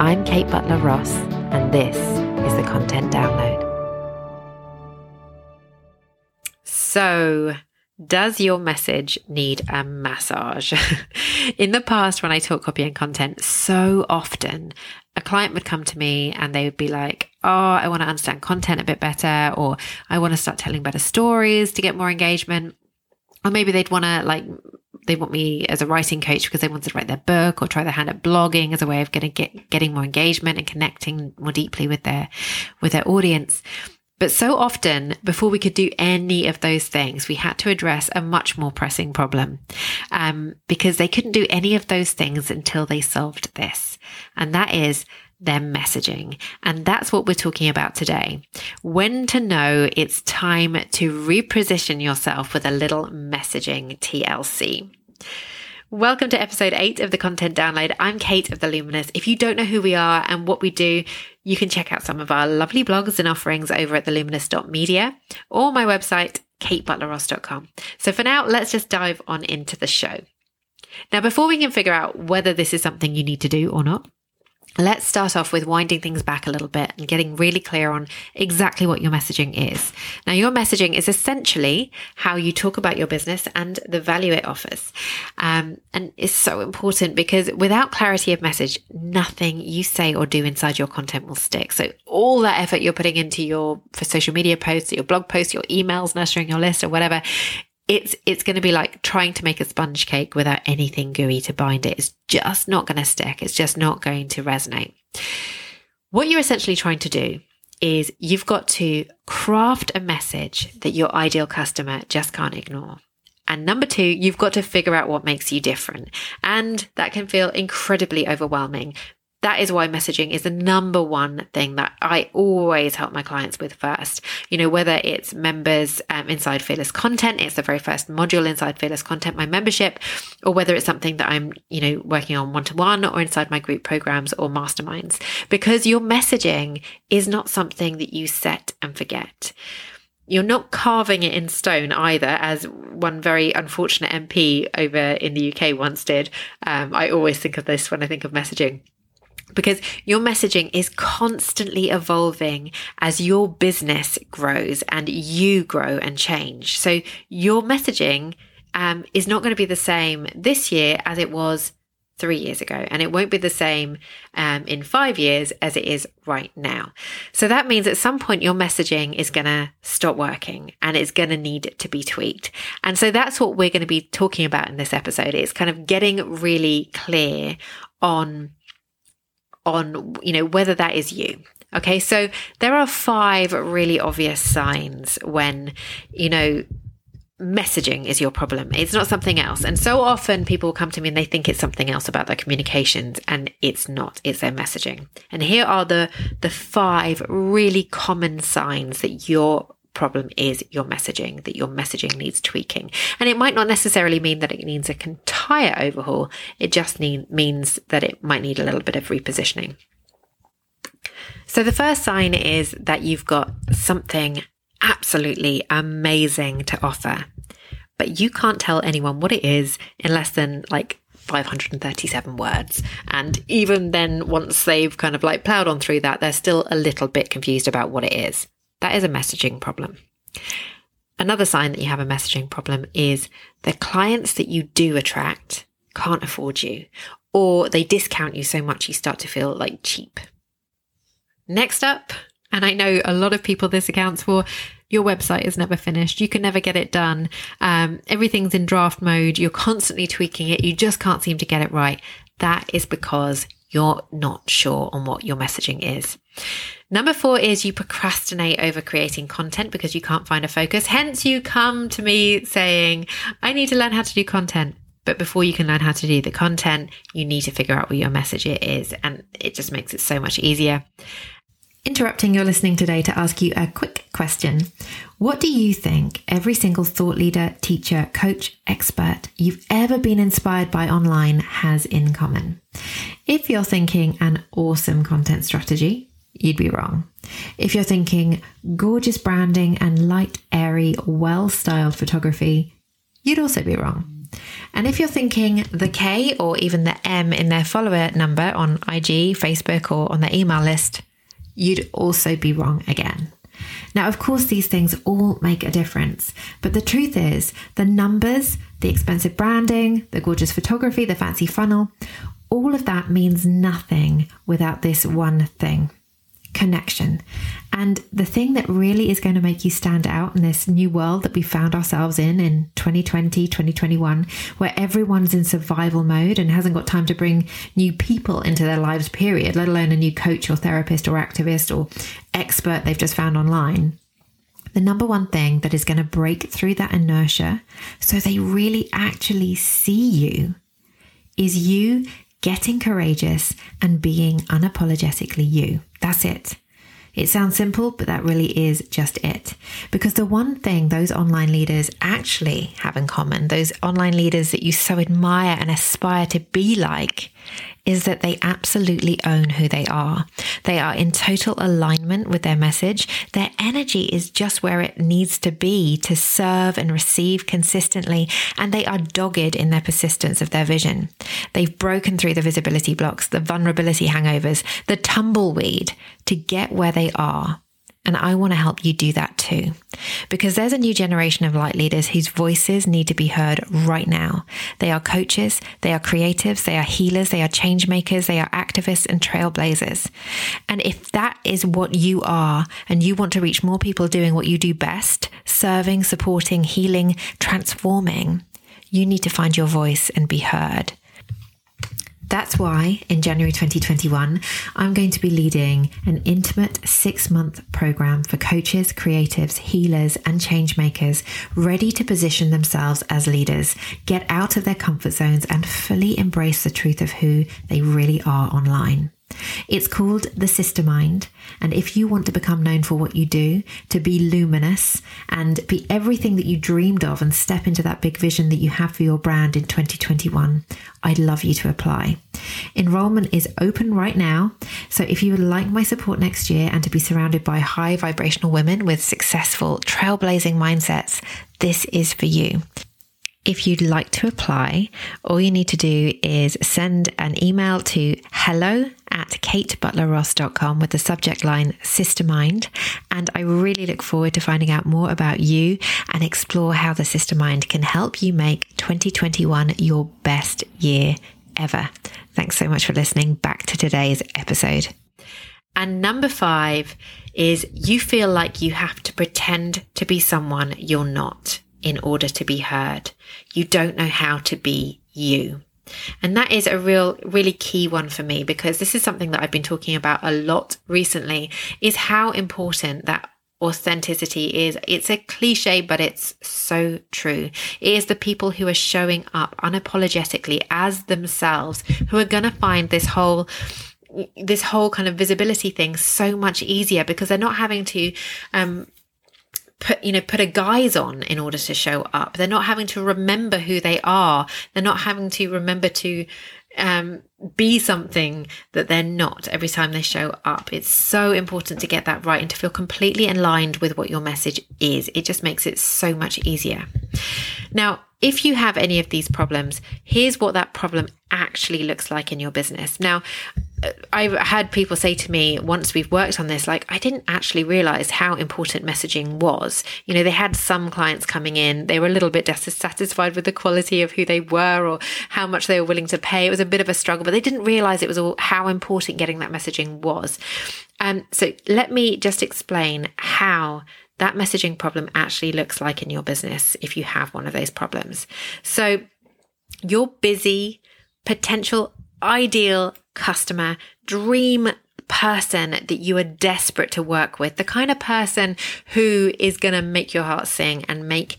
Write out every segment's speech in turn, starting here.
I'm Kate Butler Ross, and this is the Content Download. So, does your message need a massage? In the past, when I taught copy and content, so often a client would come to me and they would be like, Oh, I want to understand content a bit better, or I want to start telling better stories to get more engagement. Or maybe they'd want to like they want me as a writing coach because they wanted to write their book or try their hand at blogging as a way of getting get, getting more engagement and connecting more deeply with their with their audience. But so often, before we could do any of those things, we had to address a much more pressing problem um, because they couldn't do any of those things until they solved this. And that is their messaging. And that's what we're talking about today. When to know it's time to reposition yourself with a little messaging TLC. Welcome to episode eight of the Content Download. I'm Kate of The Luminous. If you don't know who we are and what we do, you can check out some of our lovely blogs and offerings over at theluminous.media or my website, katebutlerross.com. So for now, let's just dive on into the show. Now, before we can figure out whether this is something you need to do or not, Let's start off with winding things back a little bit and getting really clear on exactly what your messaging is. Now, your messaging is essentially how you talk about your business and the value it offers. Um, and it's so important because without clarity of message, nothing you say or do inside your content will stick. So all that effort you're putting into your for social media posts, your blog posts, your emails, nurturing your list or whatever, it's it's going to be like trying to make a sponge cake without anything gooey to bind it. It's just not going to stick. It's just not going to resonate. What you're essentially trying to do is you've got to craft a message that your ideal customer just can't ignore. And number two, you've got to figure out what makes you different. And that can feel incredibly overwhelming that is why messaging is the number one thing that I always help my clients with first. You know, whether it's members um, inside Fearless Content, it's the very first module inside Fearless Content, my membership, or whether it's something that I'm, you know, working on one to one or inside my group programs or masterminds, because your messaging is not something that you set and forget you're not carving it in stone either, as one very unfortunate MP over in the UK once did. Um, I always think of this when I think of messaging because your messaging is constantly evolving as your business grows and you grow and change. So your messaging um, is not going to be the same this year as it was three years ago, and it won't be the same um, in five years as it is right now. So that means at some point your messaging is going to stop working and it's going to need to be tweaked. And so that's what we're going to be talking about in this episode. It's kind of getting really clear on on, you know, whether that is you. Okay. So there are five really obvious signs when, you know, messaging is your problem. It's not something else. And so often people come to me and they think it's something else about their communications and it's not. It's their messaging. And here are the the five really common signs that your problem is your messaging, that your messaging needs tweaking. And it might not necessarily mean that it needs a entire overhaul. It just need, means that it might need a little bit of repositioning. So the first sign is that you've got something absolutely amazing to offer, but you can't tell anyone what it is in less than like 537 words. And even then, once they've kind of like plowed on through that, they're still a little bit confused about what it is. That is a messaging problem. Another sign that you have a messaging problem is the clients that you do attract can't afford you or they discount you so much you start to feel like cheap. Next up, and I know a lot of people this accounts for, your website is never finished. You can never get it done. Um, everything's in draft mode. You're constantly tweaking it. You just can't seem to get it right. That is because you're not sure on what your messaging is. Number four is you procrastinate over creating content because you can't find a focus. Hence, you come to me saying, I need to learn how to do content. But before you can learn how to do the content, you need to figure out what your message is. And it just makes it so much easier. Interrupting your listening today to ask you a quick question. What do you think every single thought leader, teacher, coach, expert you've ever been inspired by online has in common? If you're thinking an awesome content strategy, you'd be wrong. If you're thinking gorgeous branding and light, airy, well styled photography, you'd also be wrong. And if you're thinking the K or even the M in their follower number on IG, Facebook, or on their email list, you'd also be wrong again. Now, of course, these things all make a difference, but the truth is the numbers, the expensive branding, the gorgeous photography, the fancy funnel, all of that means nothing without this one thing connection. And the thing that really is going to make you stand out in this new world that we found ourselves in in 2020, 2021, where everyone's in survival mode and hasn't got time to bring new people into their lives, period, let alone a new coach or therapist or activist or expert they've just found online. The number one thing that is going to break through that inertia so they really actually see you is you getting courageous and being unapologetically you. That's it. It sounds simple, but that really is just it. Because the one thing those online leaders actually have in common, those online leaders that you so admire and aspire to be like, is that they absolutely own who they are. They are in total alignment with their message. Their energy is just where it needs to be to serve and receive consistently, and they are dogged in their persistence of their vision. They've broken through the visibility blocks, the vulnerability hangovers, the tumbleweed to get where they are. And I want to help you do that too. Because there's a new generation of light leaders whose voices need to be heard right now. They are coaches, they are creatives, they are healers, they are change makers, they are activists and trailblazers. And if that is what you are, and you want to reach more people doing what you do best, serving, supporting, healing, transforming, you need to find your voice and be heard. That's why in January 2021, I'm going to be leading an intimate six month program for coaches, creatives, healers, and change makers ready to position themselves as leaders, get out of their comfort zones, and fully embrace the truth of who they really are online. It's called the Sister Mind. And if you want to become known for what you do, to be luminous and be everything that you dreamed of and step into that big vision that you have for your brand in 2021, I'd love you to apply. Enrollment is open right now. So if you would like my support next year and to be surrounded by high vibrational women with successful, trailblazing mindsets, this is for you. If you'd like to apply, all you need to do is send an email to hello at katebutlerross.com with the subject line Sister Mind. And I really look forward to finding out more about you and explore how the Sister Mind can help you make 2021 your best year ever. Thanks so much for listening. Back to today's episode. And number five is you feel like you have to pretend to be someone you're not in order to be heard. You don't know how to be you. And that is a real, really key one for me because this is something that I've been talking about a lot recently is how important that authenticity is. It's a cliche, but it's so true. It is the people who are showing up unapologetically as themselves who are going to find this whole this whole kind of visibility thing so much easier because they're not having to um, put you know put a guise on in order to show up. They're not having to remember who they are. They're not having to remember to um, be something that they're not every time they show up. It's so important to get that right and to feel completely aligned with what your message is. It just makes it so much easier. Now if you have any of these problems here's what that problem actually looks like in your business now I've had people say to me once we've worked on this, like, I didn't actually realize how important messaging was. You know, they had some clients coming in, they were a little bit dissatisfied with the quality of who they were or how much they were willing to pay. It was a bit of a struggle, but they didn't realize it was all how important getting that messaging was. Um, so let me just explain how that messaging problem actually looks like in your business if you have one of those problems. So you're busy, potential ideal customer, dream person that you are desperate to work with, the kind of person who is going to make your heart sing and make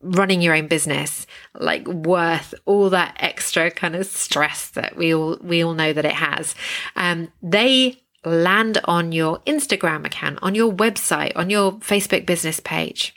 running your own business like worth all that extra kind of stress that we all we all know that it has um, they land on your instagram account on your website on your facebook business page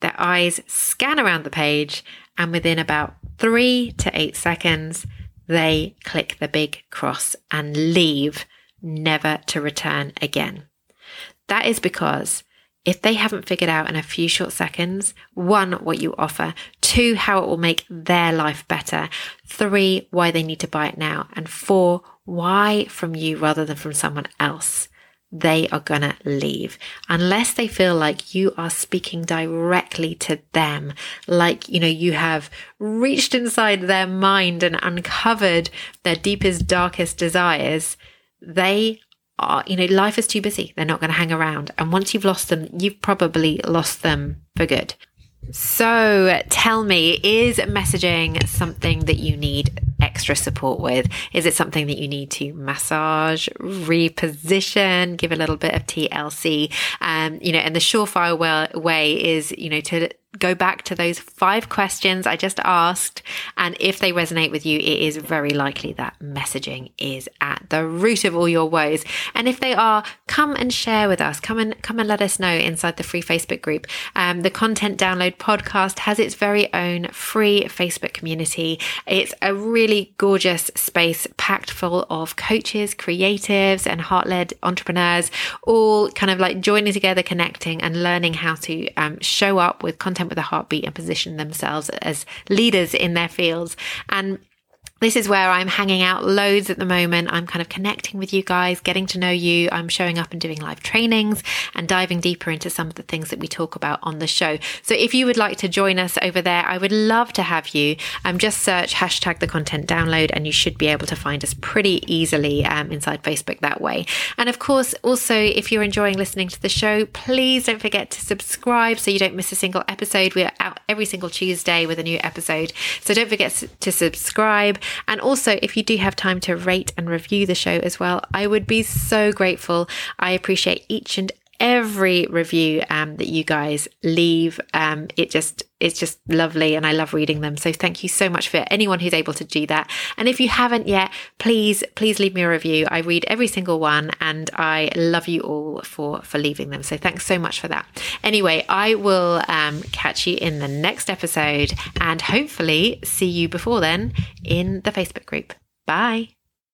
their eyes scan around the page and within about three to eight seconds they click the big cross and leave, never to return again. That is because if they haven't figured out in a few short seconds, one, what you offer, two, how it will make their life better, three, why they need to buy it now, and four, why from you rather than from someone else, they are going to leave unless they feel like you are speaking directly to them, like, you know, you have reached inside their mind and uncovered their deepest, darkest desires. They are, you know, life is too busy. They're not going to hang around. And once you've lost them, you've probably lost them for good. So tell me, is messaging something that you need extra support with? Is it something that you need to massage, reposition, give a little bit of TLC? Um, you know, and the surefire way is, you know, to go back to those five questions I just asked. And if they resonate with you, it is very likely that messaging is at the root of all your woes. And if they are, come and share with us. Come and come and let us know inside the free Facebook group. Um, the Content Download podcast has its very own free Facebook community. It's a really gorgeous space packed full of coaches, creatives, and heart led entrepreneurs, all kind of like joining together, connecting, and learning how to um, show up with content content with a heartbeat and position themselves as leaders in their fields. And this is where I'm hanging out loads at the moment. I'm kind of connecting with you guys, getting to know you. I'm showing up and doing live trainings and diving deeper into some of the things that we talk about on the show. So if you would like to join us over there, I would love to have you. Um, just search hashtag the content download and you should be able to find us pretty easily um, inside Facebook that way. And of course, also, if you're enjoying listening to the show, please don't forget to subscribe so you don't miss a single episode. We're out every single Tuesday with a new episode. So don't forget to subscribe. And also, if you do have time to rate and review the show as well, I would be so grateful. I appreciate each and every review um, that you guys leave. Um, it just it's just lovely, and I love reading them. So thank you so much for anyone who's able to do that. And if you haven't yet, please please leave me a review. I read every single one, and I love you all for for leaving them. So thanks so much for that. Anyway, I will um, catch you in the next episode, and hopefully see you before then in the Facebook group. Bye.